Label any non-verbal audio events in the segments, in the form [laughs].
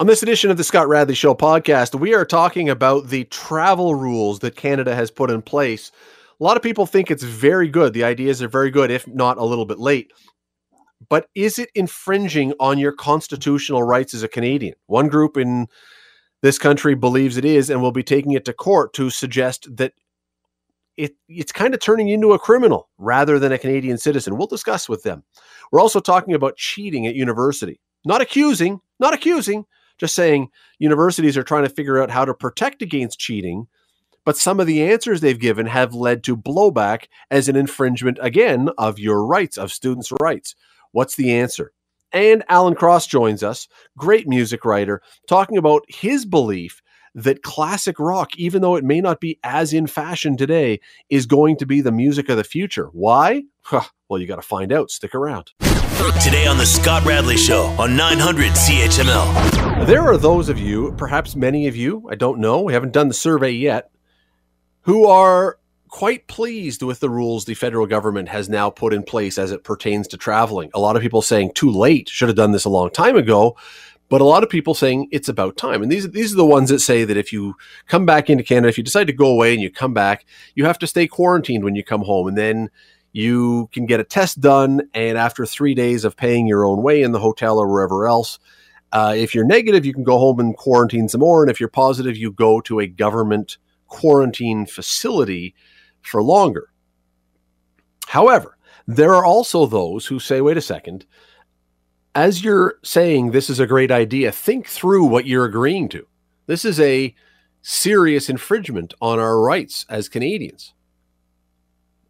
On this edition of the Scott Radley Show podcast, we are talking about the travel rules that Canada has put in place. A lot of people think it's very good. The ideas are very good, if not a little bit late. But is it infringing on your constitutional rights as a Canadian? One group in this country believes it is and will be taking it to court to suggest that it, it's kind of turning you into a criminal rather than a Canadian citizen. We'll discuss with them. We're also talking about cheating at university. Not accusing, not accusing, just saying universities are trying to figure out how to protect against cheating, but some of the answers they've given have led to blowback as an infringement again of your rights, of students' rights. What's the answer? And Alan Cross joins us, great music writer, talking about his belief that classic rock, even though it may not be as in fashion today, is going to be the music of the future. Why? Well, you got to find out. Stick around. Today on The Scott Radley Show on 900 CHML. There are those of you, perhaps many of you, I don't know, we haven't done the survey yet, who are quite pleased with the rules the federal government has now put in place as it pertains to traveling. A lot of people saying too late, should have done this a long time ago, but a lot of people saying it's about time. And these these are the ones that say that if you come back into Canada, if you decide to go away and you come back, you have to stay quarantined when you come home and then you can get a test done, and after three days of paying your own way in the hotel or wherever else, uh, if you're negative, you can go home and quarantine some more. And if you're positive, you go to a government quarantine facility for longer. However, there are also those who say, wait a second, as you're saying this is a great idea, think through what you're agreeing to. This is a serious infringement on our rights as Canadians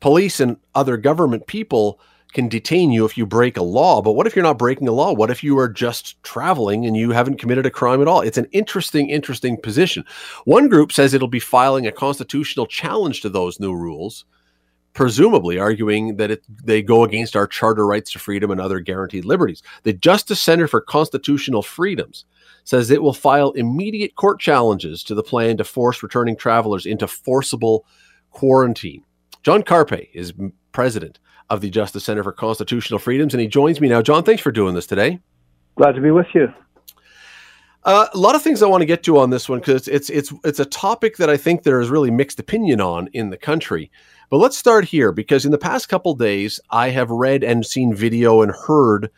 police and other government people can detain you if you break a law. But what if you're not breaking a law? What if you are just traveling and you haven't committed a crime at all? It's an interesting, interesting position. One group says it'll be filing a constitutional challenge to those new rules, presumably arguing that it, they go against our charter rights to freedom and other guaranteed liberties. The Justice Center for Constitutional Freedoms says it will file immediate court challenges to the plan to force returning travelers into forcible quarantine. John Carpay is president of the Justice Center for Constitutional Freedoms, and he joins me now. John, thanks for doing this today. Glad to be with you. Uh, a lot of things I want to get to on this one because it's it's it's a topic that I think there is really mixed opinion on in the country. But let's start here because in the past couple days I have read and seen video and heard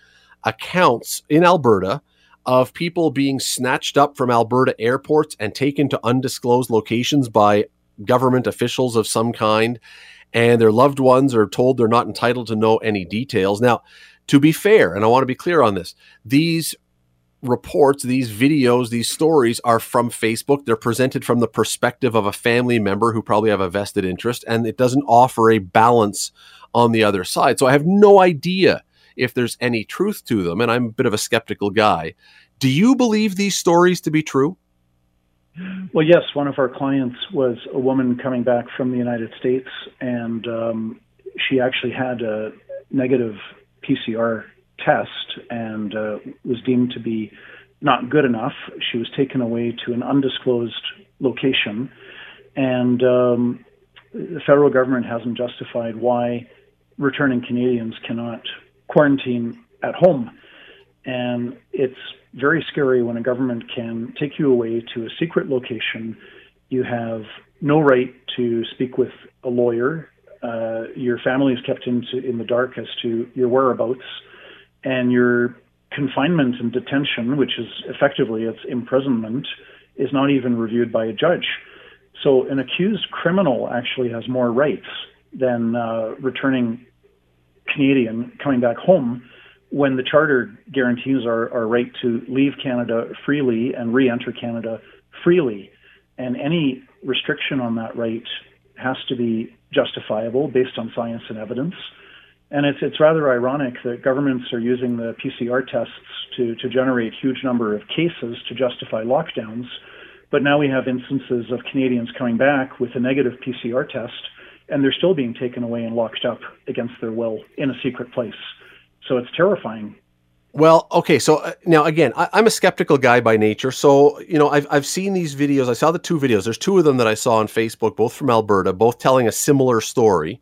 accounts in Alberta of people being snatched up from Alberta airports and taken to undisclosed locations by government officials of some kind and their loved ones are told they're not entitled to know any details. Now, to be fair, and I want to be clear on this, these reports, these videos, these stories are from Facebook. They're presented from the perspective of a family member who probably have a vested interest, and it doesn't offer a balance on the other side. So I have no idea if there's any truth to them, and I'm a bit of a skeptical guy. Do you believe these stories to be true? Well, yes, one of our clients was a woman coming back from the United States, and um, she actually had a negative PCR test and uh, was deemed to be not good enough. She was taken away to an undisclosed location, and um, the federal government hasn't justified why returning Canadians cannot quarantine at home. And it's very scary when a government can take you away to a secret location. You have no right to speak with a lawyer. Uh, your family is kept into, in the dark as to your whereabouts, and your confinement and detention, which is effectively its imprisonment, is not even reviewed by a judge. So an accused criminal actually has more rights than uh, returning Canadian coming back home when the charter guarantees our, our right to leave Canada freely and re-enter Canada freely, and any restriction on that right has to be justifiable based on science and evidence. And it's it's rather ironic that governments are using the PCR tests to to generate huge number of cases to justify lockdowns, but now we have instances of Canadians coming back with a negative PCR test, and they're still being taken away and locked up against their will in a secret place. So it's terrifying. Well, okay. So uh, now, again, I, am a skeptical guy by nature. So, you know, I've, I've seen these videos. I saw the two videos. There's two of them that I saw on Facebook, both from Alberta, both telling a similar story.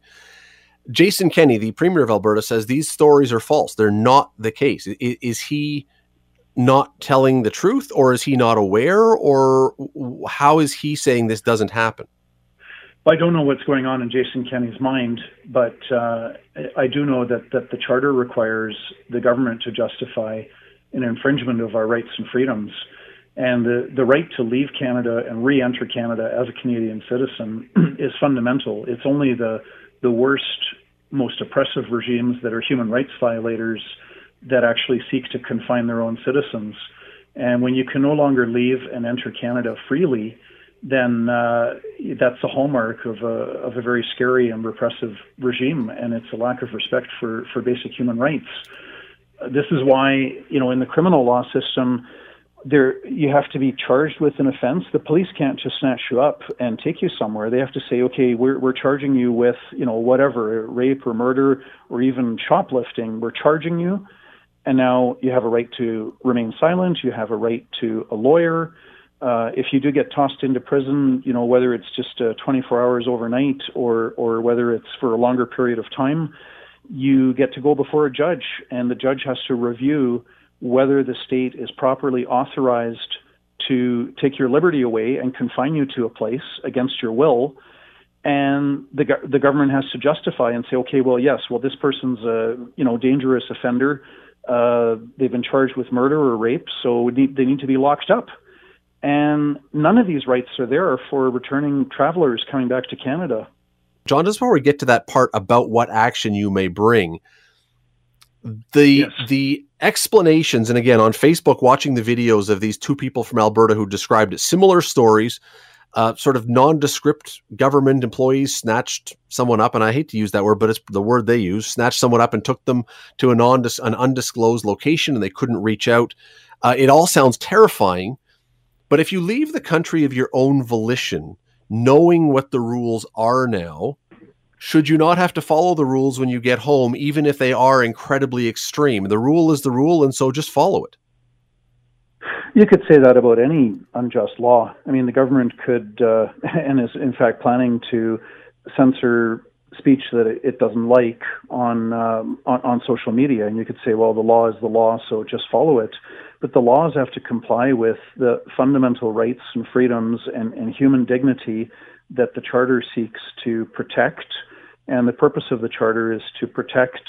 Jason Kenney, the premier of Alberta, says these stories are false. They're not the case. Is, is he not telling the truth, or is he not aware, or how is he saying this doesn't happen? I don't know what's going on in Jason Kenney's mind, but uh, I do know that, that the charter requires the government to justify an infringement of our rights and freedoms. And the, the right to leave Canada and re enter Canada as a Canadian citizen [clears throat] is fundamental. It's only the, the worst, most oppressive regimes that are human rights violators that actually seek to confine their own citizens. And when you can no longer leave and enter Canada freely, then uh, that's the hallmark of a, of a very scary and repressive regime, and it's a lack of respect for, for basic human rights. This is why, you know, in the criminal law system, there you have to be charged with an offense. The police can't just snatch you up and take you somewhere. They have to say, okay, we're we're charging you with, you know, whatever, rape or murder or even shoplifting. We're charging you, and now you have a right to remain silent. You have a right to a lawyer uh, if you do get tossed into prison, you know whether it's just uh, 24 hours overnight or or whether it's for a longer period of time, you get to go before a judge, and the judge has to review whether the state is properly authorized to take your liberty away and confine you to a place against your will. And the the government has to justify and say, okay, well, yes, well, this person's a you know dangerous offender. Uh, they've been charged with murder or rape, so they need to be locked up and none of these rights are there for returning travelers coming back to Canada. John, just before we get to that part about what action you may bring, the yes. the explanations, and again on Facebook, watching the videos of these two people from Alberta who described it, similar stories, uh, sort of nondescript government employees snatched someone up, and I hate to use that word, but it's the word they use, snatched someone up and took them to a non an undisclosed location, and they couldn't reach out. Uh, it all sounds terrifying but if you leave the country of your own volition, knowing what the rules are now, should you not have to follow the rules when you get home, even if they are incredibly extreme? The rule is the rule, and so just follow it. You could say that about any unjust law. I mean, the government could, uh, [laughs] and is in fact planning to censor speech that it doesn't like on, um, on on social media, and you could say, well, the law is the law, so just follow it but the laws have to comply with the fundamental rights and freedoms and, and human dignity that the Charter seeks to protect. And the purpose of the Charter is to protect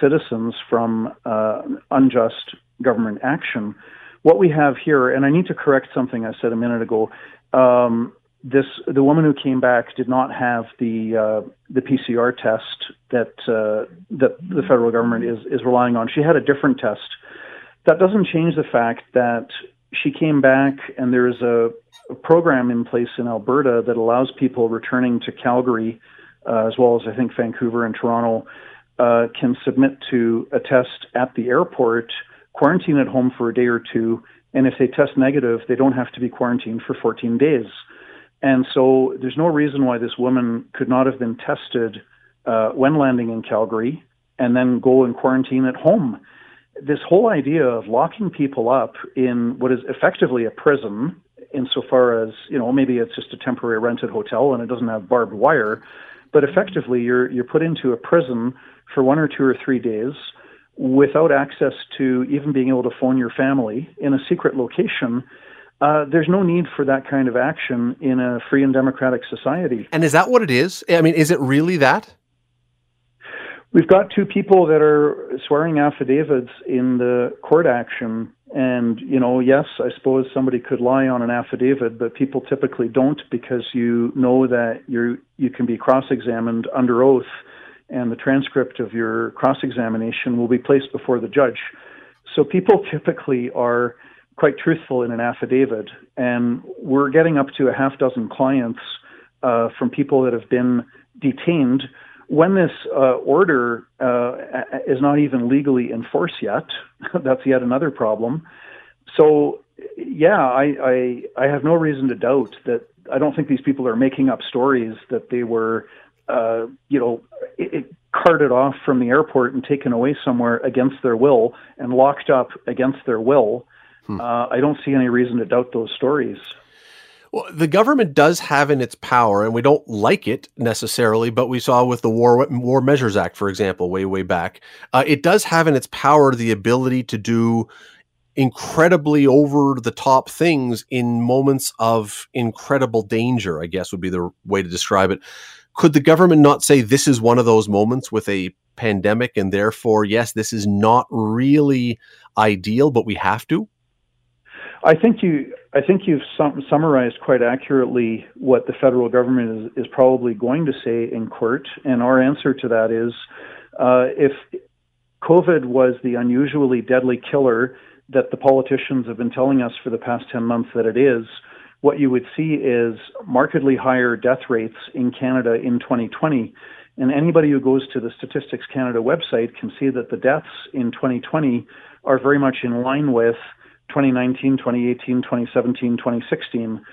citizens from uh, unjust government action. What we have here, and I need to correct something I said a minute ago. Um, this the woman who came back did not have the uh, the PCR test that uh, that the federal government is is relying on. She had a different test that doesn't change the fact that she came back and there's a, a program in place in Alberta that allows people returning to Calgary, uh, as well as I think Vancouver and Toronto, uh, can submit to a test at the airport, quarantine at home for a day or two, and if they test negative, they don't have to be quarantined for 14 days. And so there's no reason why this woman could not have been tested uh, when landing in Calgary and then go and quarantine at home this whole idea of locking people up in what is effectively a prison, insofar as you know maybe it's just a temporary rented hotel and it doesn't have barbed wire, but effectively you're you're put into a prison for one or two or three days without access to even being able to phone your family in a secret location. Uh, there's no need for that kind of action in a free and democratic society. And is that what it is? I mean, is it really that? We've got two people that are swearing affidavits in the court action. And, you know, yes, I suppose somebody could lie on an affidavit, but people typically don't because you know that you you can be cross examined under oath and the transcript of your cross examination will be placed before the judge. So people typically are quite truthful in an affidavit. And we're getting up to a half dozen clients uh, from people that have been detained when this uh, order uh, is not even legally enforced yet, [laughs] that's yet another problem. So, yeah, I, I, I have no reason to doubt that I don't think these people are making up stories that they were, uh, you know, it, it carted off from the airport and taken away somewhere against their will and locked up against their will. Hmm. Uh, I don't see any reason to doubt those stories. Well, the government does have in its power, and we don't like it necessarily, but we saw with the War War Measures Act, for example, way way back, uh, it does have in its power the ability to do incredibly over the top things in moments of incredible danger, I guess would be the way to describe it. Could the government not say this is one of those moments with a pandemic and therefore, yes, this is not really ideal, but we have to? I think you I think you've sum, summarized quite accurately what the federal government is, is probably going to say in court, and our answer to that is uh, if COVID was the unusually deadly killer that the politicians have been telling us for the past 10 months that it is, what you would see is markedly higher death rates in Canada in 2020. And anybody who goes to the Statistics Canada website can see that the deaths in 2020 are very much in line with 2019, 2018, 2017, 2016.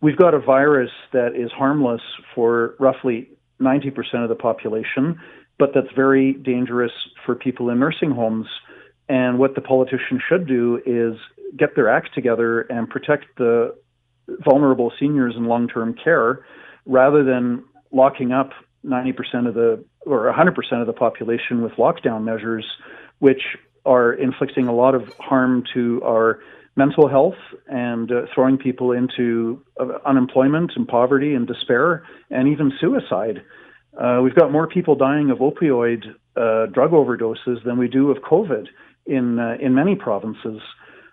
We've got a virus that is harmless for roughly 90% of the population, but that's very dangerous for people in nursing homes. And what the politicians should do is get their acts together and protect the vulnerable seniors in long term care rather than locking up 90% of the or 100% of the population with lockdown measures, which are inflicting a lot of harm to our mental health and uh, throwing people into uh, unemployment and poverty and despair and even suicide. Uh, we've got more people dying of opioid uh, drug overdoses than we do of COVID in uh, in many provinces.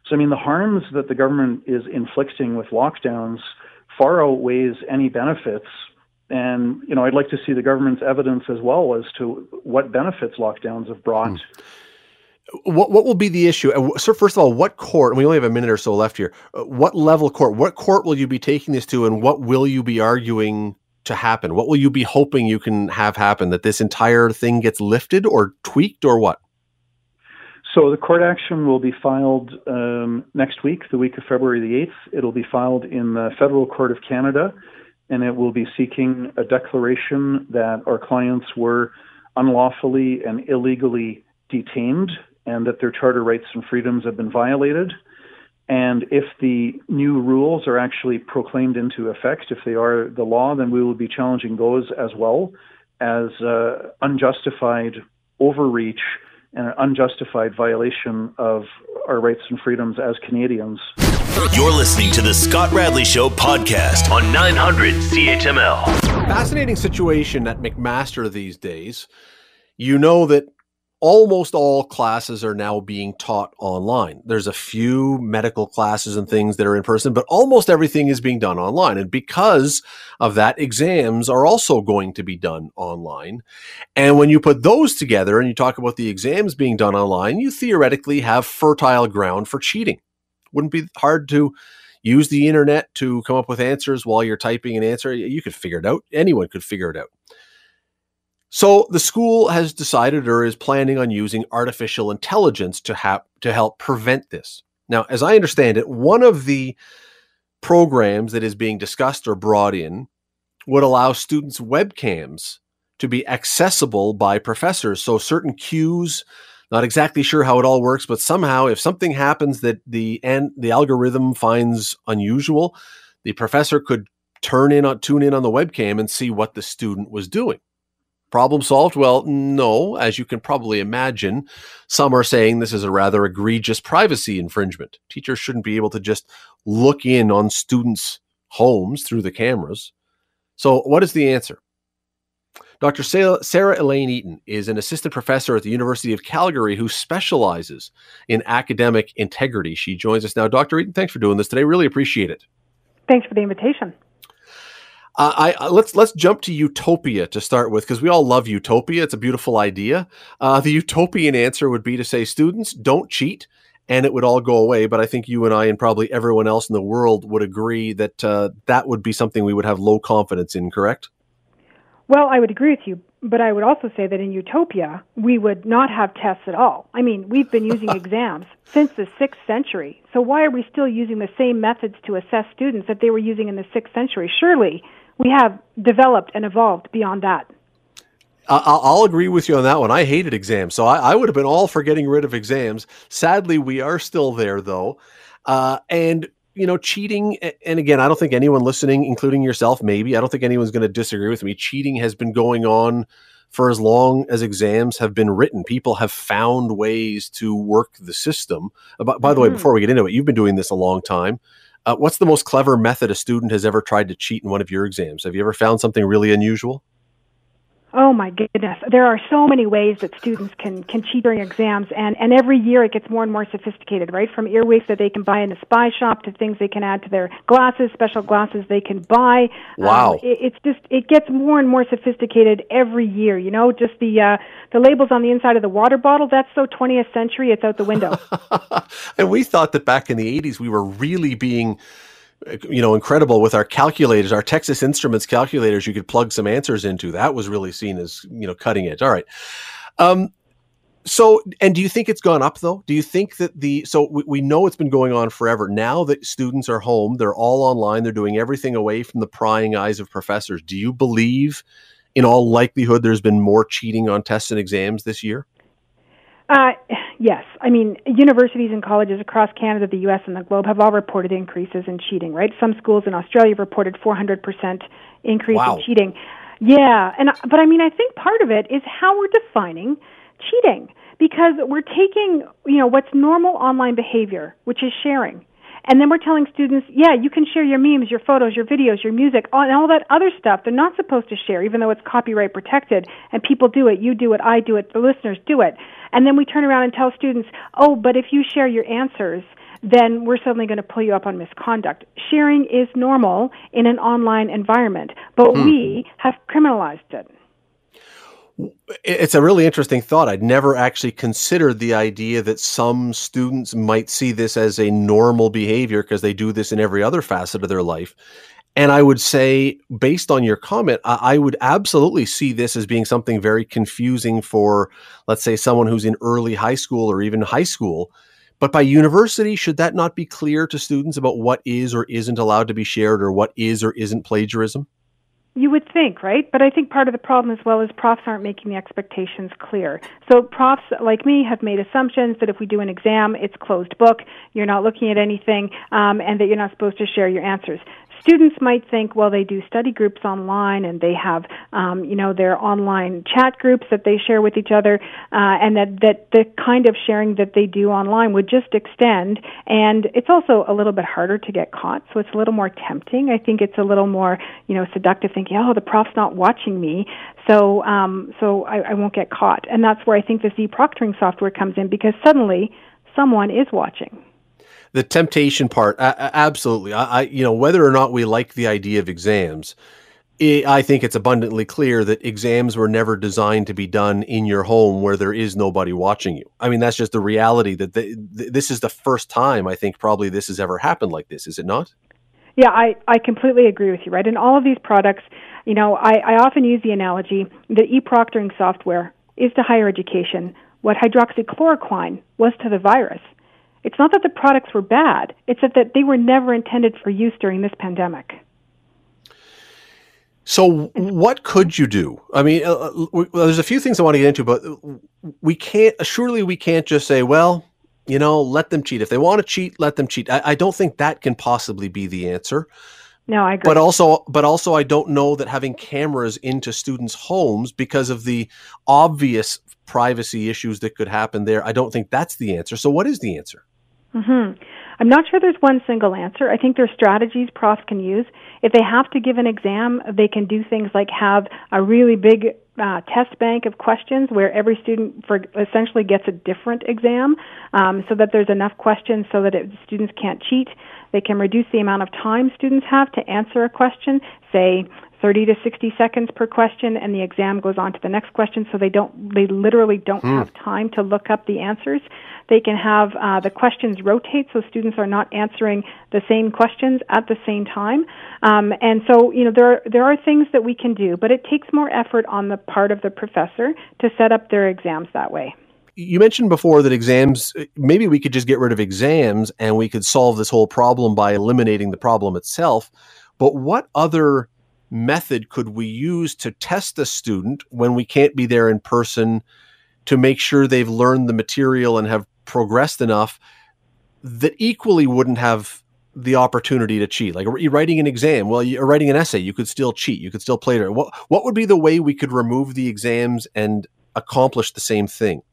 So I mean, the harms that the government is inflicting with lockdowns far outweighs any benefits. And you know, I'd like to see the government's evidence as well as to what benefits lockdowns have brought. Hmm. What what will be the issue? So first of all, what court? we only have a minute or so left here. Uh, what level court? What court will you be taking this to, and what will you be arguing to happen? What will you be hoping you can have happen? That this entire thing gets lifted or tweaked, or what? So the court action will be filed um, next week, the week of February the 8th. It'll be filed in the Federal Court of Canada, and it will be seeking a declaration that our clients were unlawfully and illegally detained and that their charter rights and freedoms have been violated. And if the new rules are actually proclaimed into effect, if they are the law, then we will be challenging those as well as uh, unjustified overreach and an unjustified violation of our rights and freedoms as Canadians. You're listening to the Scott Radley Show podcast on 900 CHML. Fascinating situation at McMaster these days. You know that almost all classes are now being taught online. There's a few medical classes and things that are in person, but almost everything is being done online. And because of that, exams are also going to be done online. And when you put those together and you talk about the exams being done online, you theoretically have fertile ground for cheating. Wouldn't be hard to use the internet to come up with answers while you're typing an answer. You could figure it out. Anyone could figure it out. So the school has decided or is planning on using artificial intelligence to ha- to help prevent this. Now, as I understand it, one of the programs that is being discussed or brought in would allow students' webcams to be accessible by professors. So certain cues, not exactly sure how it all works, but somehow if something happens that the and the algorithm finds unusual, the professor could turn in on tune in on the webcam and see what the student was doing. Problem solved? Well, no. As you can probably imagine, some are saying this is a rather egregious privacy infringement. Teachers shouldn't be able to just look in on students' homes through the cameras. So, what is the answer? Dr. Sarah Elaine Eaton is an assistant professor at the University of Calgary who specializes in academic integrity. She joins us now. Dr. Eaton, thanks for doing this today. Really appreciate it. Thanks for the invitation. Uh, I, I, let's let's jump to utopia to start with because we all love utopia. It's a beautiful idea. Uh, the utopian answer would be to say students don't cheat, and it would all go away. But I think you and I and probably everyone else in the world would agree that uh, that would be something we would have low confidence in. Correct? Well, I would agree with you, but I would also say that in utopia we would not have tests at all. I mean, we've been using [laughs] exams since the sixth century. So why are we still using the same methods to assess students that they were using in the sixth century? Surely we have developed and evolved beyond that. I'll agree with you on that one. I hated exams, so I, would have been all for getting rid of exams. Sadly, we are still there, though. Uh, and you know, cheating. And again, I don't think anyone listening, including yourself, maybe I don't think anyone's going to disagree with me. Cheating has been going on for as long as exams have been written. People have found ways to work the system. By, by the way, Mhm. before we get into it, you've been doing this a long time. Uh, what's the most clever method a student has ever tried to cheat in one of your exams? Have you ever found something really unusual? Oh my goodness. There are so many ways that students can, can cheat during exams and, and every year it gets more and more sophisticated, right? From earwigs that they can buy in a spy shop to things they can add to their glasses, special glasses they can buy. Wow. Um, it, it's just it gets more and more sophisticated every year, you know, just the uh, the labels on the inside of the water bottle, that's so 20th century, it's out the window. [laughs] and we thought that back in the 80s we were really being you know incredible with our calculators our texas instruments calculators you could plug some answers into. That was really seen as you know cutting edge. All right. Um so and do you think it's gone up though? Do you think that the so we, we know it's been going on forever. Now that students are home they're all online they're doing everything away from the prying eyes of professors. Do you believe in all likelihood there's been more cheating on tests and exams this year? Uh, yes. I mean, universities and colleges across Canada, the U.S., and the globe have all reported increases in cheating, right? Some schools in Australia have reported 400% increase Wow. in cheating. Yeah, and but I mean, I think part of it is how we're defining cheating because we're taking, you know, what's normal online behavior, which is sharing. And then we're telling students, yeah, you can share your memes, your photos, your videos, your music, all- and all that other stuff. They're not supposed to share, even though it's copyright protected. And people do it. You do it. I do it. The listeners do it. And then we turn around and tell students, oh, but if you share your answers, then we're suddenly going to pull you up on misconduct. Sharing is normal in an online environment, but hmm. we have criminalized it. It's a really interesting thought. I'd never actually considered the idea that some students might see this as a normal behavior because they do this in every other facet of their life. And I would say, based on your comment, I, I would absolutely see this as being something very confusing for, let's say, someone who's in early high school or even high school. But by university, should that not be clear to students about what is or isn't allowed to be shared or what is or isn't plagiarism? You would think, right? But I think part of the problem as well is profs aren't making the expectations clear. So profs like me have made assumptions that if we do an exam, it's closed book, you're not looking at anything, um, and that you're not supposed to share your answers. Students might think, well, they do study groups online and they have, um, you know, their online chat groups that they share with each other, uh, and that, that the kind of sharing that they do online would just extend. And it's also a little bit harder to get caught, so it's a little more tempting. I think it's a little more, you know, seductive thinking, oh, the prof's not watching me, so, um, so I, I won't get caught. And that's where I think this e-proctoring software comes in because suddenly someone is watching. The temptation part a- a- absolutely I, I you know whether or not we like the idea of exams i I think it's abundantly clear that exams were never designed to be done in your home where there is nobody watching you. I mean, that's just the reality that the, th- this is the first time I think probably this has ever happened like this, is it not? Yeah, I, I completely agree with you, right? In all of these products, you know, I, I often use the analogy that e-proctoring software is to higher education what hydroxychloroquine was to the virus. It's not that the products were bad, it's that, they were never intended for use during this pandemic. So, what could you do? I mean, uh, uh, well, there's a few things I want to get into, but we can't. Surely, we can't just say, "Well, you know, let them cheat. If they want to cheat, let them cheat." I, I don't think that can possibly be the answer. No, I agree. But also, but also, I don't know that having cameras into students' homes because of the obvious privacy issues that could happen there. I don't think that's the answer. So, what is the answer? hmm I'm not sure there's one single answer. I think there's strategies profs can use. If they have to give an exam, they can do things like have a really big uh, test bank of questions where every student for essentially gets a different exam, um, so that there's enough questions so that it, students can't cheat. They can reduce the amount of time students have to answer a question, say 30 to 60 seconds per question, and the exam goes on to the next question, so they don't, they literally don't have time to look up the answers. They can have uh, the questions rotate so students are not answering the same questions at the same time. Um, and so, you know, there are, there are things that we can do, but it takes more effort on the part of the professor to set up their exams that way. You mentioned before that exams, maybe we could just get rid of exams and we could solve this whole problem by eliminating the problem itself. But what other method could we use to test a student when we can't be there in person to make sure they've learned the material and have progressed enough that equally wouldn't have the opportunity to cheat? Like writing an exam, well, you're writing an essay, you could still cheat, you could still play it. What what would be the way we could remove the exams and accomplish the same thing?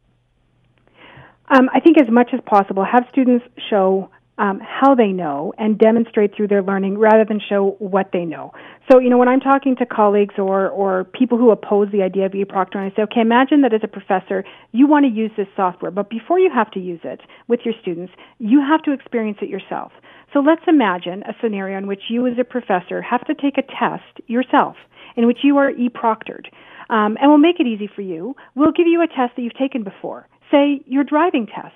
Um, I think as much as possible, have students show um, how they know and demonstrate through their learning rather than show what they know. So, you know, when I'm talking to colleagues or, or people who oppose the idea of e-proctor, and I say, okay, imagine that as a professor, you want to use this software, but before you have to use it with your students, you have to experience it yourself. So let's imagine a scenario in which you as a professor have to take a test yourself in which you are e-proctored. Um, and we'll make it easy for you. We'll give you a test that you've taken before. Say your driving test.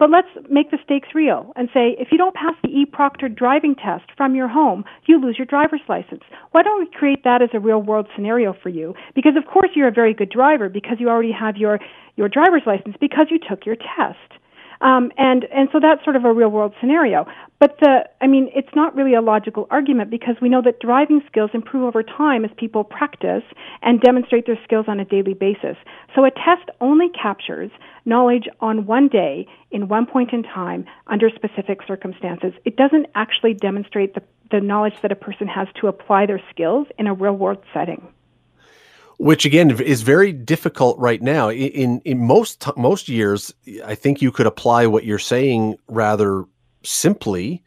But let's make the stakes real and say if you don't pass the e-proctor driving test from your home, you lose your driver's license. Why don't we create that as a real world scenario for you? Because of course you're a very good driver because you already have your your driver's license because you took your test. Um, and and so that's sort of a real world scenario. But the I mean, it's not really a logical argument because we know that driving skills improve over time as people practice and demonstrate their skills on a daily basis. So a test only captures knowledge on one day in one point in time under specific circumstances. It doesn't actually demonstrate the, the knowledge that a person has to apply their skills in a real world setting which again is very difficult right now. In in most most years, I think you could apply what you're saying rather simply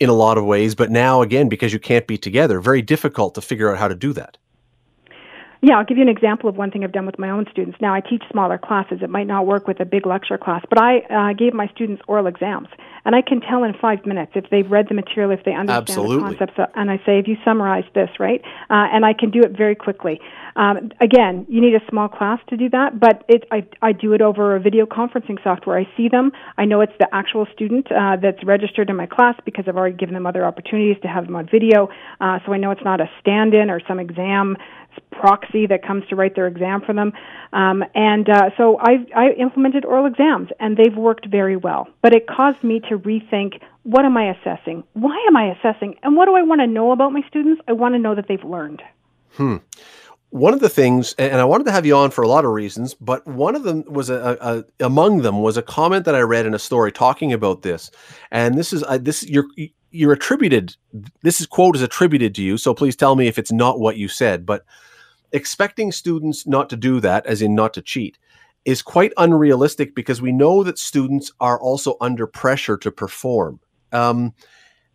in a lot of ways, but now again because you can't be together, very difficult to figure out how to do that. Yeah, I'll give you an example of one thing I've done with my own students. Now, I teach smaller classes. It might not work with a big lecture class, but I uh, gave my students oral exams. And I can tell in five minutes if they've read the material, if they understand Absolutely. the concepts. And I say, if you summarize this, right? Uh, and I can do it very quickly. Um, again, you need a small class to do that, but it, I, I do it over a video conferencing software. I see them. I know it's the actual student uh, that's registered in my class because I've already given them other opportunities to have them on video. Uh, so I know it's not a stand-in or some exam proxy that comes to write their exam for them. Um, and uh, so I, I implemented oral exams, and they've worked very well. But it caused me to rethink what am I assessing? Why am I assessing? And what do I want to know about my students? I want to know that they've learned. Hmm. One of the things, and I wanted to have you on for a lot of reasons, but one of them was a, a among them was a comment that I read in a story talking about this, and this is this you're you're attributed. This is quote is attributed to you, so please tell me if it's not what you said, but expecting students not to do that, as in not to cheat, is quite unrealistic because we know that students are also under pressure to perform. Um,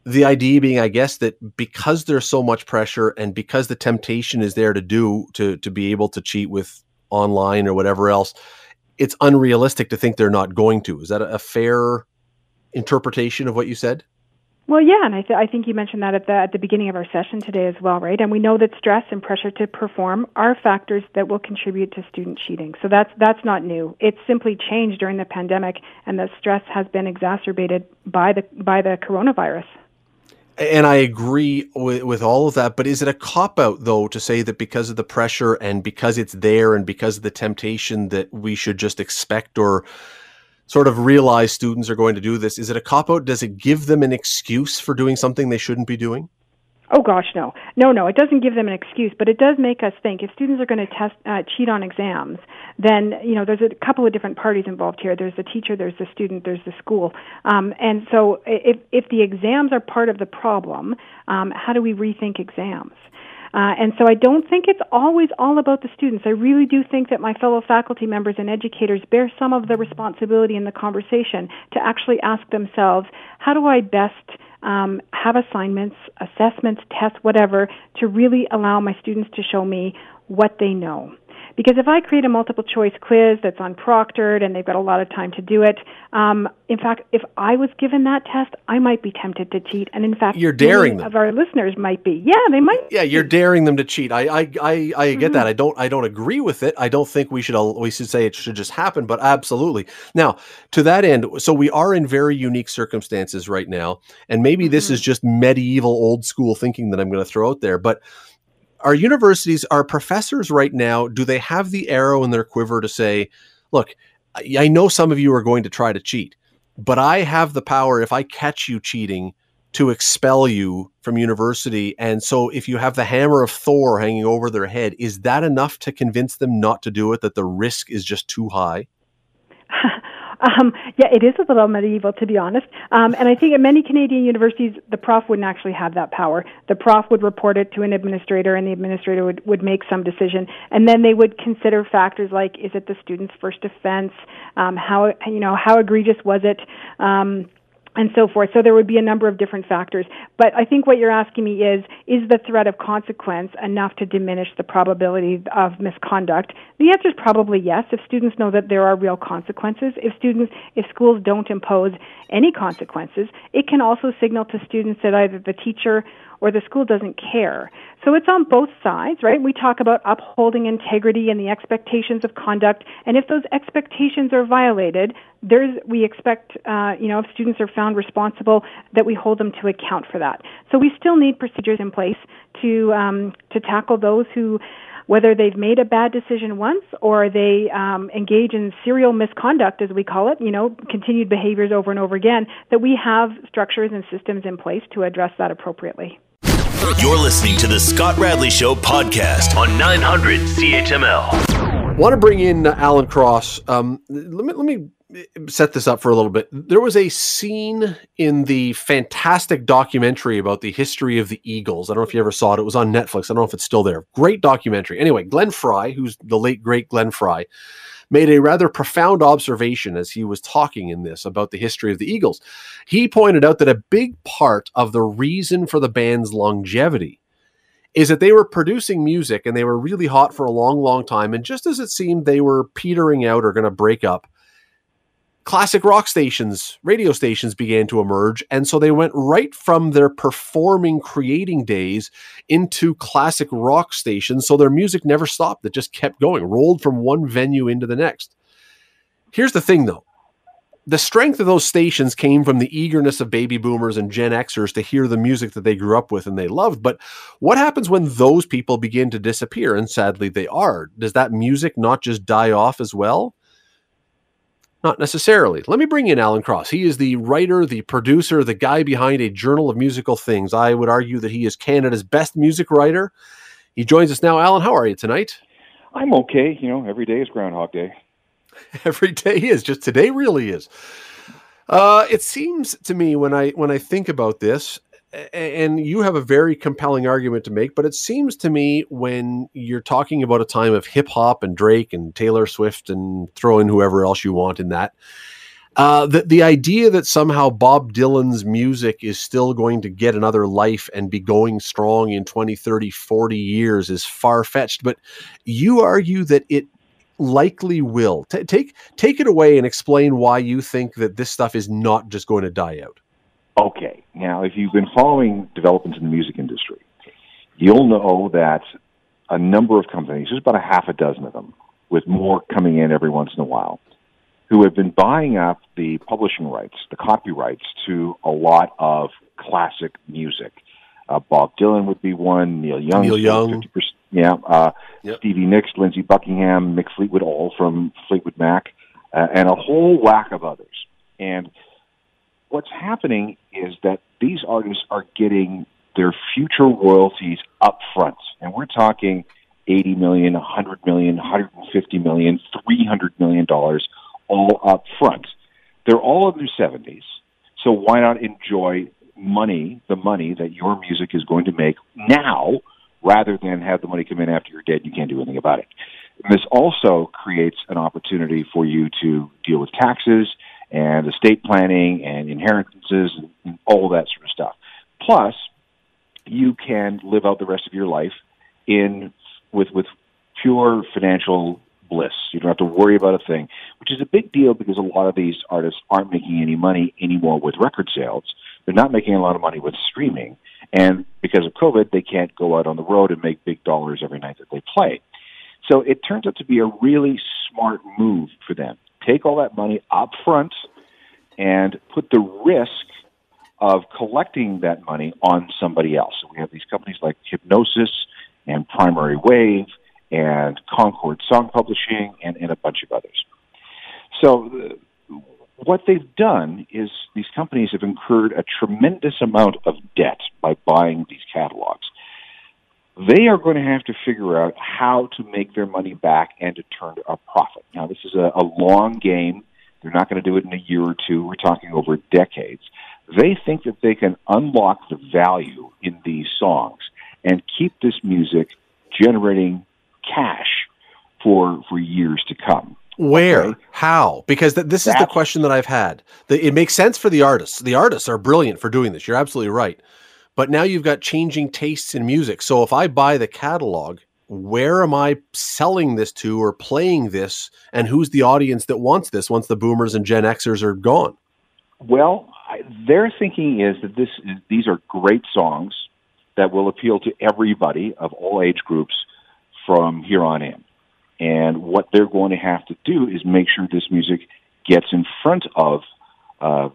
the idea being, I guess, that because there's so much pressure and because the temptation is there to do to to be able to cheat with online or whatever else, it's unrealistic to think they're not going to. Is that a, a fair interpretation of what you said? Well, yeah, and I, th- I think you mentioned that at the at the beginning of our session today as well, right? And we know that stress and pressure to perform are factors that will contribute to student cheating. So that's that's not new. It's simply changed during the pandemic, and the stress has been exacerbated by the by the coronavirus. And I agree with, with all of that, but is it a cop out though to say that because of the pressure and because it's there and because of the temptation that we should just expect or sort of realize students are going to do this? Is it a cop out? Does it give them an excuse for doing something they shouldn't be doing? Oh gosh, no, no, no. It doesn't give them an excuse, but it does make us think. If students are going to test uh, cheat on exams, then you know there's a couple of different parties involved here. There's the teacher, there's the student, there's the school, um, and so if if the exams are part of the problem, um, how do we rethink exams? Uh, and so I don't think it's always all about the students. I really do think that my fellow faculty members and educators bear some of the responsibility in the conversation to actually ask themselves, how do I best um, have assignments, assessments, tests, whatever, to really allow my students to show me what they know. Because if I create a multiple choice quiz that's unproctored and they've got a lot of time to do it, um, in fact, if I was given that test, I might be tempted to cheat. And in fact, you're daring them. Of our listeners might be. Yeah, they might. Yeah, you're daring them to cheat. I I I, I get mm-hmm. that. I don't I don't agree with it. I don't think we should we should say it should just happen. But absolutely. Now to that end, so we are in very unique circumstances right now, and maybe mm-hmm. this is just medieval old school thinking that I'm going to throw out there, but our universities, our professors right now, do they have the arrow in their quiver to say, look, I know some of you are going to try to cheat, but I have the power if I catch you cheating to expel you from university. And so if you have the hammer of Thor hanging over their head, is that enough to convince them not to do it, that the risk is just too high? Um, yeah, it is a little medieval, to be honest. Um, and I think at many Canadian universities, the prof wouldn't actually have that power. The prof would report it to an administrator, and the administrator would, would make some decision. And then they would consider factors like, is it the student's first offense? Um, how, you know, how egregious was it? Um, and so forth. So there would be a number of different factors. But I think what you're asking me is, is the threat of consequence enough to diminish the probability of misconduct? The answer is probably yes. If students know that there are real consequences, if students, if schools don't impose any consequences, it can also signal to students that either the teacher or the school doesn't care. So it's on both sides, right? We talk about upholding integrity and the expectations of conduct, and if those expectations are violated, there's we expect, uh, you know, if students are found responsible, that we hold them to account for that. So we still need procedures in place to um, to tackle those who whether they've made a bad decision once or they um, engage in serial misconduct, as we call it, you know, continued behaviors over and over again, that we have structures and systems in place to address that appropriately. You're listening to the Scott Radley Show podcast on 900 CHML. Want to bring in uh, Alan Cross? Um, let me let me set this up for a little bit. There was a scene in the fantastic documentary about the history of the Eagles. I don't know if you ever saw it. It was on Netflix. I don't know if it's still there. Great documentary. Anyway, Glenn Frey, who's the late great Glenn Frey, made a rather profound observation as he was talking in this about the history of the Eagles. He pointed out that a big part of the reason for the band's longevity is that they were producing music and they were really hot for a long, long time. And just as it seemed they were petering out or going to break up, classic rock stations, radio stations began to emerge. And so they went right from their performing, creating days into classic rock stations. So their music never stopped. It just kept going, rolled from one venue into the next. Here's the thing though the strength of those stations came from the eagerness of baby boomers and Gen Xers to hear the music that they grew up with and they loved. But what happens when those people begin to disappear? And sadly, they are. Does that music not just die off as well? Not necessarily. Let me bring in Alan Cross. He is the writer, the producer, the guy behind a journal of musical things. I would argue that he is Canada's best music writer. He joins us now. Alan, how are you tonight? I'm okay. You know, every day is Groundhog Day. [laughs] every day is. Just today really is. Uh, it seems to me when I when I think about this, and you have a very compelling argument to make, but it seems to me when you're talking about a time of hip hop and Drake and Taylor Swift and throw in whoever else you want in that, uh, the, the idea that somehow Bob Dylan's music is still going to get another life and be going strong in 20, 30, 40 years is far fetched. But you argue that it likely will. T- take, take it away and explain why you think that this stuff is not just going to die out. Okay. Now, if you've been following developments in the music industry, you'll know that a number of companies, there's about a half a dozen of them, with more coming in every once in a while, who have been buying up the publishing rights, the copyrights to a lot of classic music. Uh, Bob Dylan would be one. Neil Young. Neil Young. Yeah. Uh, yep. Stevie Nicks, Lindsey Buckingham, Mick Fleetwood, all from Fleetwood Mac, uh, and a whole whack of others. And what's happening is that these artists are getting their future royalties up front. And we're talking 80 million, 100 million, 150 million, 300 million dollars all up front. They're all in their 70s. So why not enjoy money, the money that your music is going to make now rather than have the money come in after you're dead you can't do anything about it. And this also creates an opportunity for you to deal with taxes and estate planning and inheritances and, and all that sort of stuff. Plus, you can live out the rest of your life in with with pure financial bliss. You don't have to worry about a thing, which is a big deal because a lot of these artists aren't making any money anymore with record sales. They're not making a lot of money with streaming, and because of COVID, they can't go out on the road and make big dollars every night that they play. So it turns out to be a really smart move for them take all that money up front and put the risk of collecting that money on somebody else. So we have these companies like Hipgnosis and Primary Wave and Concord Song Publishing and, and a bunch of others. So uh, what they've done is these companies have incurred a tremendous amount of debt by buying these catalogs they are going to have to figure out how to make their money back and to turn a profit. Now, this is a, a long game. They're not going to do it in a year or two. We're talking over decades. They think that they can unlock the value in these songs and keep this music generating cash for for years to come. Where? Okay. How? Because th- this That's, is the question that I've had. The, it makes sense for the artists. The artists are brilliant for doing this. You're absolutely right. But now you've got changing tastes in music. So if I buy the catalog, where am I selling this to or playing this? And who's the audience that wants this once the boomers and Gen Xers are gone? Well, I, their thinking is that this is, these are great songs that will appeal to everybody of all age groups from here on in. And what they're going to have to do is make sure this music gets in front of uh,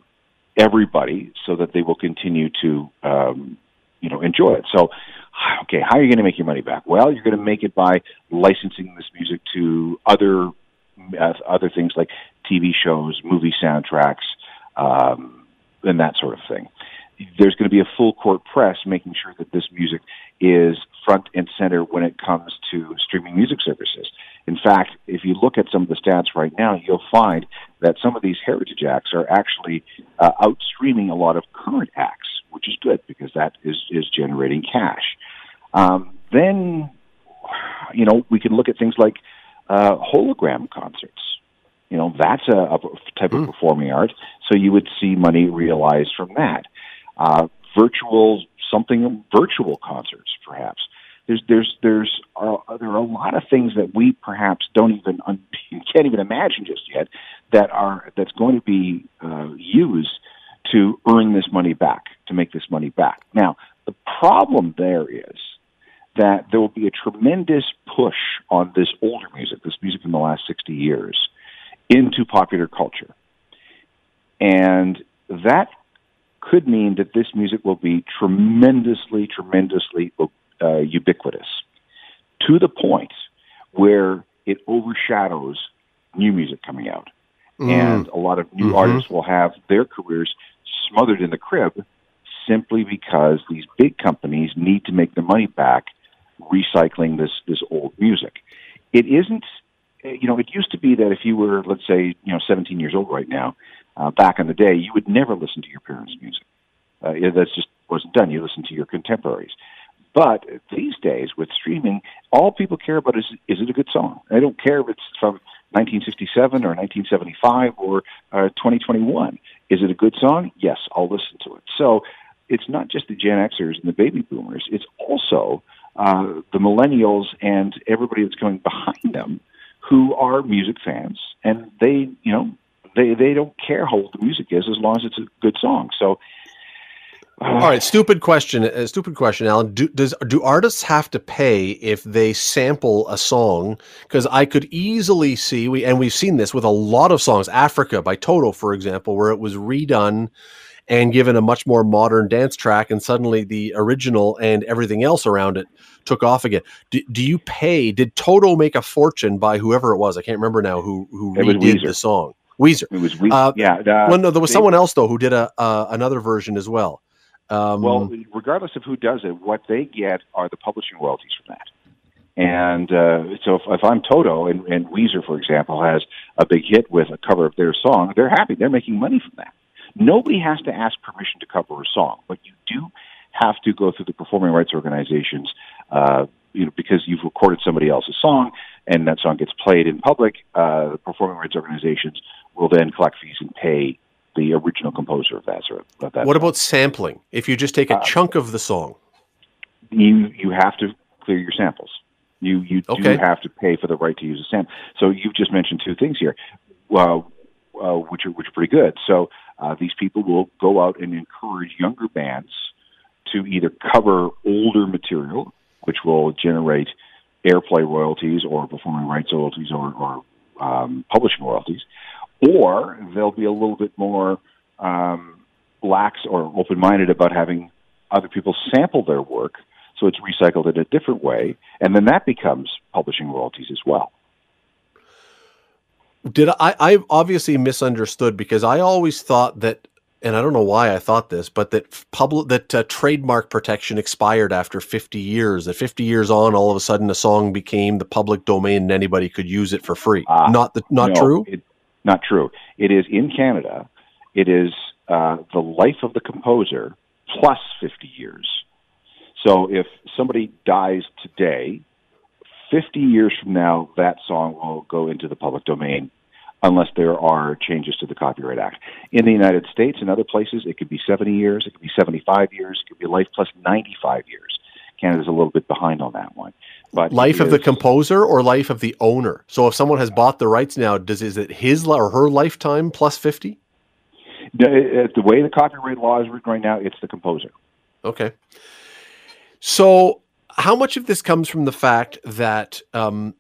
everybody so that they will continue to, um, you know, enjoy it. So, [sighs] okay, how are you going to make your money back? Well, you're going to make it by licensing this music to other uh, other things like TV shows, movie soundtracks, um, and that sort of thing there's going to be a full court press making sure that this music is front and center when it comes to streaming music services. In fact, if you look at some of the stats right now, you'll find that some of these heritage acts are actually uh, out streaming a lot of current acts, which is good because that is, is generating cash. Um, then, you know, we can look at things like uh, hologram concerts. You know, that's a, a type mm. of hmm. performing art, so you would see money realized from that uh, virtual something virtual concerts perhaps. There's there's there's uh, there are a lot of things that we perhaps don't even un- [laughs] can't even imagine just yet that are that's going to be uh, used to earn this money back to make this money back. Now the problem there is that there will be a tremendous push on this older music this music in the last 60 years into popular culture. And that could mean that this music will be tremendously, tremendously uh, ubiquitous to the point where it overshadows new music coming out. Mm. And a lot of new mm-hmm. artists will have their careers smothered in the crib simply because these big companies need to make the money back recycling this, this old music. It isn't, you know, it used to be that if you were, let's say, you know, 17 years old right now, uh, back in the day, you would never listen to your parents' music. Uh, that just wasn't done. You listen to your contemporaries. But these days, with streaming, all people care about is is it a good song? I don't care if it's from 1967 or 1975 or uh, 2021. Is it a good song? Yes, I'll listen to it. So it's not just the Gen Xers and the baby boomers. It's also uh, the millennials and everybody that's coming behind them who are music fans, and they, you know, they they don't care how old the music is as long as it's a good song. So. Uh, All right, stupid question. A uh, stupid question, Alan. Do, does do artists have to pay if they sample a song? Because I could easily see we and we've seen this with a lot of songs. Africa by Toto, for example, where it was redone and given a much more modern dance track, and suddenly the original and everything else around it took off again. Do, do you pay? Did Toto make a fortune by whoever it was? I can't remember now who who redid the song. Weezer. It was Weezer. Uh, yeah. Uh, well, no, there was they, someone else though who did a uh, another version as well. Um, well, regardless of who does it, what they get are the publishing royalties from that. And uh, so, if, if I'm Toto and, and Weezer, for example, has a big hit with a cover of their song, they're happy. They're making money from that. Nobody has to ask permission to cover a song, but you do have to go through the performing rights organizations, uh, you know, because you've recorded somebody else's song and that song gets played in public. Uh, the performing rights organizations will then collect fees and pay the original composer of that. Sort of, that what song. about sampling? If you just take a uh, chunk of the song, you you have to clear your samples. You you okay. do have to pay for the right to use a sample. So you've just mentioned two things here, well, uh, which are which are pretty good. So uh, these people will go out and encourage younger bands to either cover older material, which will generate airplay royalties or performing rights royalties or, or um, publishing royalties, or they'll be a little bit more um, lax or open-minded about having other people sample their work so it's recycled in a different way, and then that becomes publishing royalties as well. Did I? I obviously misunderstood because I always thought that and I don't know why I thought this, but that public that uh, trademark protection expired after 50 years. That 50 years on, all of a sudden, a song became the public domain and anybody could use it for free. Uh, not the, not no, true. It, not true. It is in Canada. It is uh, the life of the composer plus 50 years. So if somebody dies today, 50 years from now, that song will go into the public domain unless there are changes to the Copyright Act. In the United States and other places, it could be 70 years, it could be 75 years, it could be life plus 95 years. Canada's a little bit behind on that one. But life of the composer or life of the owner. So if someone has bought the rights now, does is it his or her lifetime plus 50? The, the way the copyright law is written right now, it's the composer. Okay. So how much of this comes from the fact that um,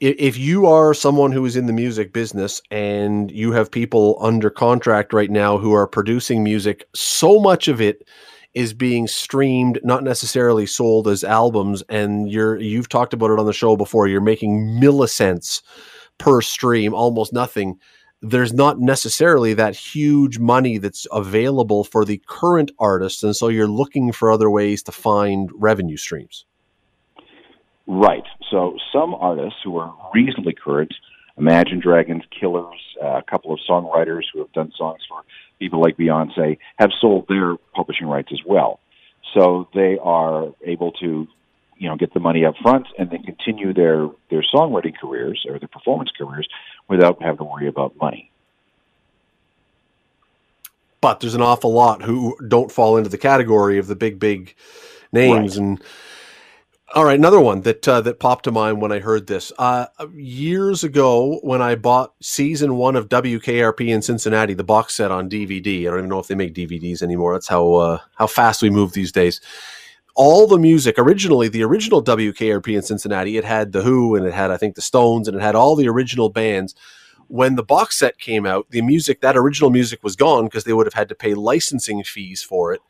if you are someone who is in the music business and you have people under contract right now who are producing music, so much of it is being streamed, not necessarily sold as albums. And you're you've talked about it on the show before. You're making millicents per stream, almost nothing. There's not necessarily that huge money that's available for the current artists, and so you're looking for other ways to find revenue streams. Right. So some artists who are reasonably current, Imagine Dragons, Killers, uh, a couple of songwriters who have done songs for people like Beyonce, have sold their publishing rights as well. So they are able to, you know, get the money up front and then continue their their songwriting careers or their performance careers without having to worry about money. But there's an awful lot who don't fall into the category of the big, big names right. and all right, another one that uh, that popped to mind when I heard this. Uh, years ago, when I bought season one of WKRP in Cincinnati, the box set on DVD. I don't even know if they make DVDs anymore. That's how uh, how fast we move these days. All the music originally, the original WKRP in Cincinnati, it had the Who and it had I think the Stones and it had all the original bands. When the box set came out, the music that original music was gone because they would have had to pay licensing fees for it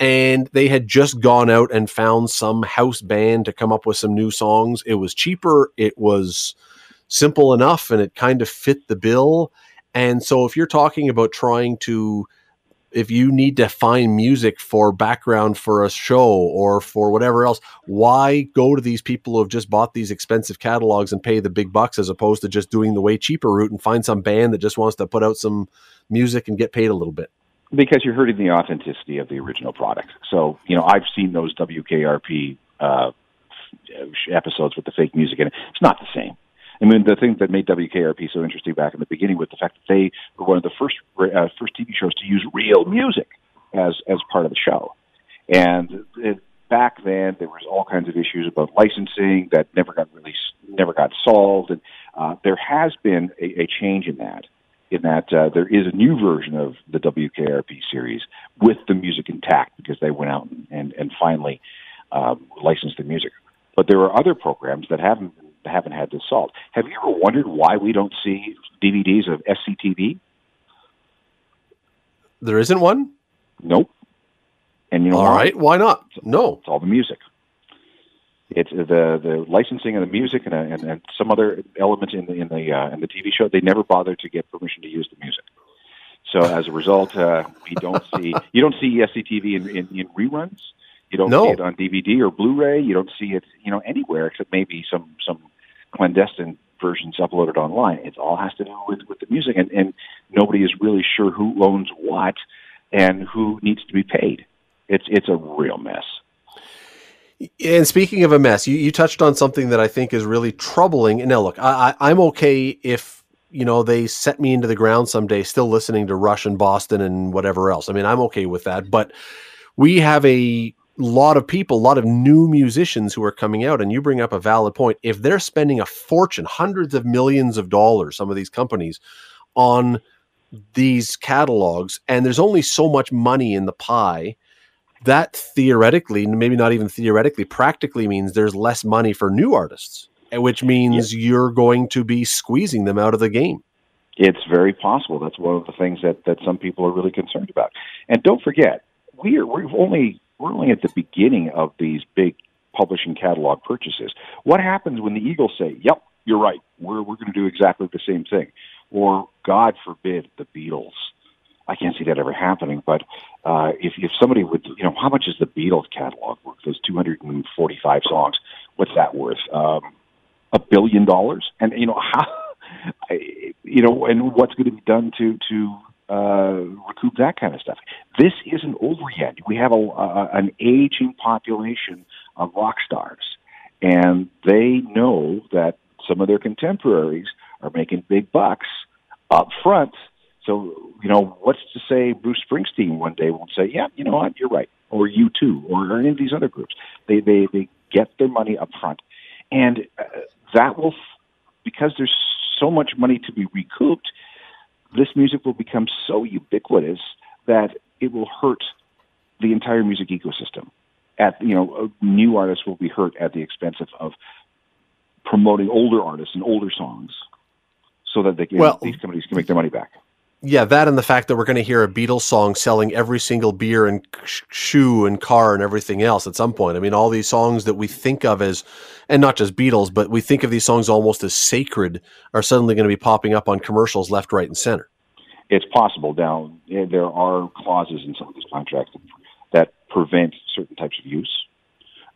and they had just gone out and found some house band to come up with some new songs. It was cheaper, it was simple enough, and it kind of fit the bill. And so, if you're talking about trying to, if you need to find music for background for a show or for whatever else, why go to these people who have just bought these expensive catalogs and pay the big bucks as opposed to just doing the way cheaper route and find some band that just wants to put out some music and get paid a little bit? Because you're hurting the authenticity of the original product. So, you know, I've seen those WKRP uh, episodes with the fake music in it. It's not the same. I mean, the thing that made WKRP so interesting back in the beginning was the fact that they were one of the first uh, first TV shows to use real music as as part of the show. And it, back then, there was all kinds of issues about licensing that never got really never got solved. And uh, there has been a, a change in that in that uh, there is a new version of the WKRP series with the music intact because they went out and, and, and finally um, licensed the music. But there are other programs that haven't haven't had this solved. Have you ever wondered why we don't see DVDs of SCTV? There isn't one. Nope. And you know all why? right, why not? No, it's all the music. It's the the licensing of the music and, and, and some other elements in the in the uh, in the TV show. They never bothered to get permission to use the music. So as a result, uh, we don't see you don't see SCTV in, in, in reruns. You don't no. see it on DVD or Blu-ray. You don't see it you know anywhere except maybe some some clandestine versions uploaded online. It all has to do with with the music, and, and nobody is really sure who owns what and who needs to be paid. It's it's a real mess. And speaking of a mess, you, you touched on something that I think is really troubling. And now, look, I, I, I'm okay if you know they set me into the ground someday, still listening to Rush and Boston and whatever else. I mean, I'm okay with that. But we have a lot of people, a lot of new musicians who are coming out, and you bring up a valid point. If they're spending a fortune, hundreds of millions of dollars, some of these companies, on these catalogs, and there's only so much money in the pie that theoretically, maybe not even theoretically, practically means there's less money for new artists, eh, which means yeah. you're going to be squeezing them out of the game. It's very possible. That's one of the things that, that some people are really concerned about. And don't forget, we're we've only we're only at the beginning of these big publishing catalog purchases. What happens when the Eagles say, "Yep, you're right. We're we're going to do exactly the same thing," or God forbid, the Beatles I can't see that ever happening. But uh, if if somebody would, you know, how much is the Beatles catalog worth? Those 245 songs. What's that worth? Um, a billion dollars. And you know how [laughs] you know, and what's going to be done to to uh, recoup that kind of stuff. This isn't over yet. We have a, an aging population of rock stars, and they know that some of their contemporaries are making big bucks up front. So, you know, what's to say Bruce Springsteen one day won't say, yeah, you know what, you're right, or U2, or any of these other groups. They, they, they get their money up front. And uh, that will, because there's so much money to be recouped, this music will become so ubiquitous that it will hurt the entire music ecosystem. At you know, uh, new artists will be hurt at the expense of, of promoting older artists and older songs, so that they can, well, these companies can make their money back. Yeah, that and the fact that we're going to hear a Beatles song selling every single beer and shoe and car and everything else at some point. I mean, all these songs that we think of as, and not just Beatles, but we think of these songs almost as sacred, are suddenly going to be popping up on commercials left, right, and center. It's possible. Now, there are clauses in some of these contracts that prevent certain types of use,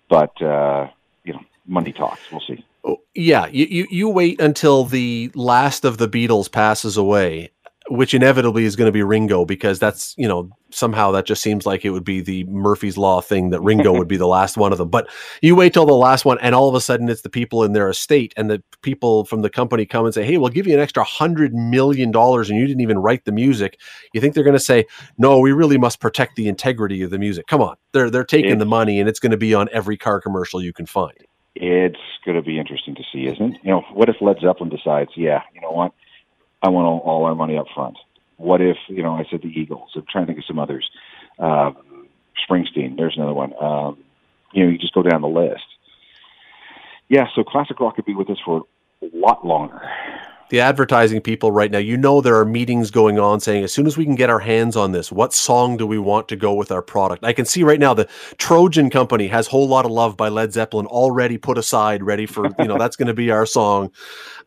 but uh, you know, money talks. We'll see. Oh, yeah, you, you, you wait until the last of the Beatles passes away, which inevitably is going to be Ringo because that's you know somehow that just seems like it would be the Murphy's Law thing that Ringo [laughs] would be the last one of them. But you wait till the last one, and all of a sudden it's the people in their estate, and the people from the company come and say, "Hey, we'll give you an extra hundred million dollars, and you didn't even write the music." You think they're going to say, "No, we really must protect the integrity of the music"? Come on, they're they're taking it's, the money, and it's going to be on every car commercial you can find. It's going to be interesting to see, isn't it? You know, what if Led Zeppelin decides, yeah, you know what? I want all, all our money up front. What if, you know, I said the Eagles. I'm trying to think of some others. Uh, Springsteen, there's another one. Um, you know, you just go down the list. Yeah, so classic rock could be with us for a lot longer the advertising people right now, you know there are meetings going on saying as soon as we can get our hands on this, what song do we want to go with our product? I can see right now the Trojan Company has Whole Lot of Love by Led Zeppelin already put aside, ready for, you know, that's going to be our song.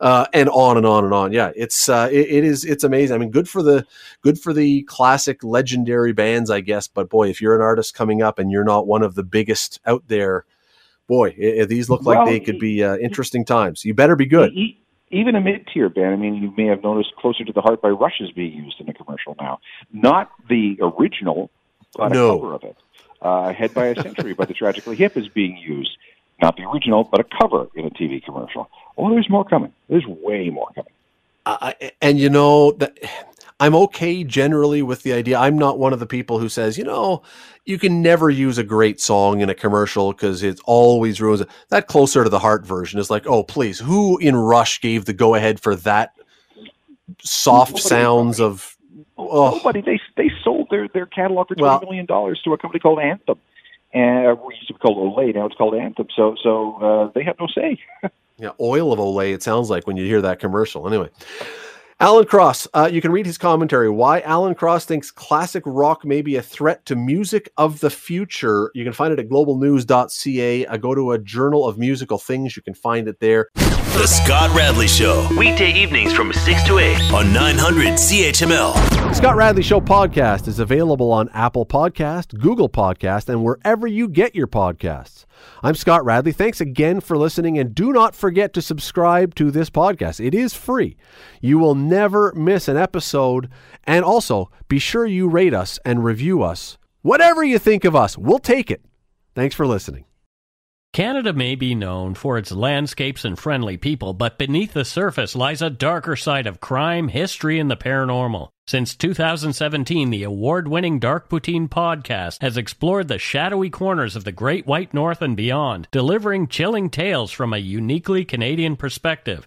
Uh, and on and on and on. Yeah, it's uh, it, it is it's amazing. I mean, good for the good for the classic legendary bands, I guess. But boy, if you're an artist coming up and you're not one of the biggest out there, boy, it, these look like well, they could be uh, interesting times. You better be good. He, even a mid-tier band. I mean, you may have noticed "Closer to the Heart" by Rush is being used in a commercial now. Not the original, but no. a cover of it. Uh, "Ahead by a Century" by the Tragically Hip is being used. Not the original, but a cover in a TV commercial. Oh, there's more coming. There's way more coming. Uh, and you know that I'm okay generally with the idea. I'm not one of the people who says, you know, you can never use a great song in a commercial because it always ruins it. That closer to the heart version is like, oh, please, who in Rush gave the go ahead for that soft Nobody sounds of. Oh. Nobody. They they sold their their catalog for twenty well, million dollars to a company called Anthem, and we used to be called Ole. Now it's called Anthem. So so uh, they have no say. [laughs] yeah, oil of Olay. It sounds like when you hear that commercial. Anyway. Alan Cross, uh, you can read his commentary. Why Alan Cross thinks classic rock may be a threat to music of the future. You can find it at globalnews.ca. I go to a journal of musical things. You can find it there. The Scott Radley Show, weekday evenings from 6 to 8 on 900 CHML. Scott Radley Show podcast is available on Apple Podcast, Google Podcast, and wherever you get your podcasts. I'm Scott Radley. Thanks again for listening, and do not forget to subscribe to this podcast. It is free. You will never miss an episode. And also, be sure you rate us and review us. Whatever you think of us, we'll take it. Thanks for listening. Canada may be known for its landscapes and friendly people, but beneath the surface lies a darker side of crime, history, and the paranormal. Since 2017, the award winning Dark Poutine podcast has explored the shadowy corners of the Great White North and beyond, delivering chilling tales from a uniquely Canadian perspective.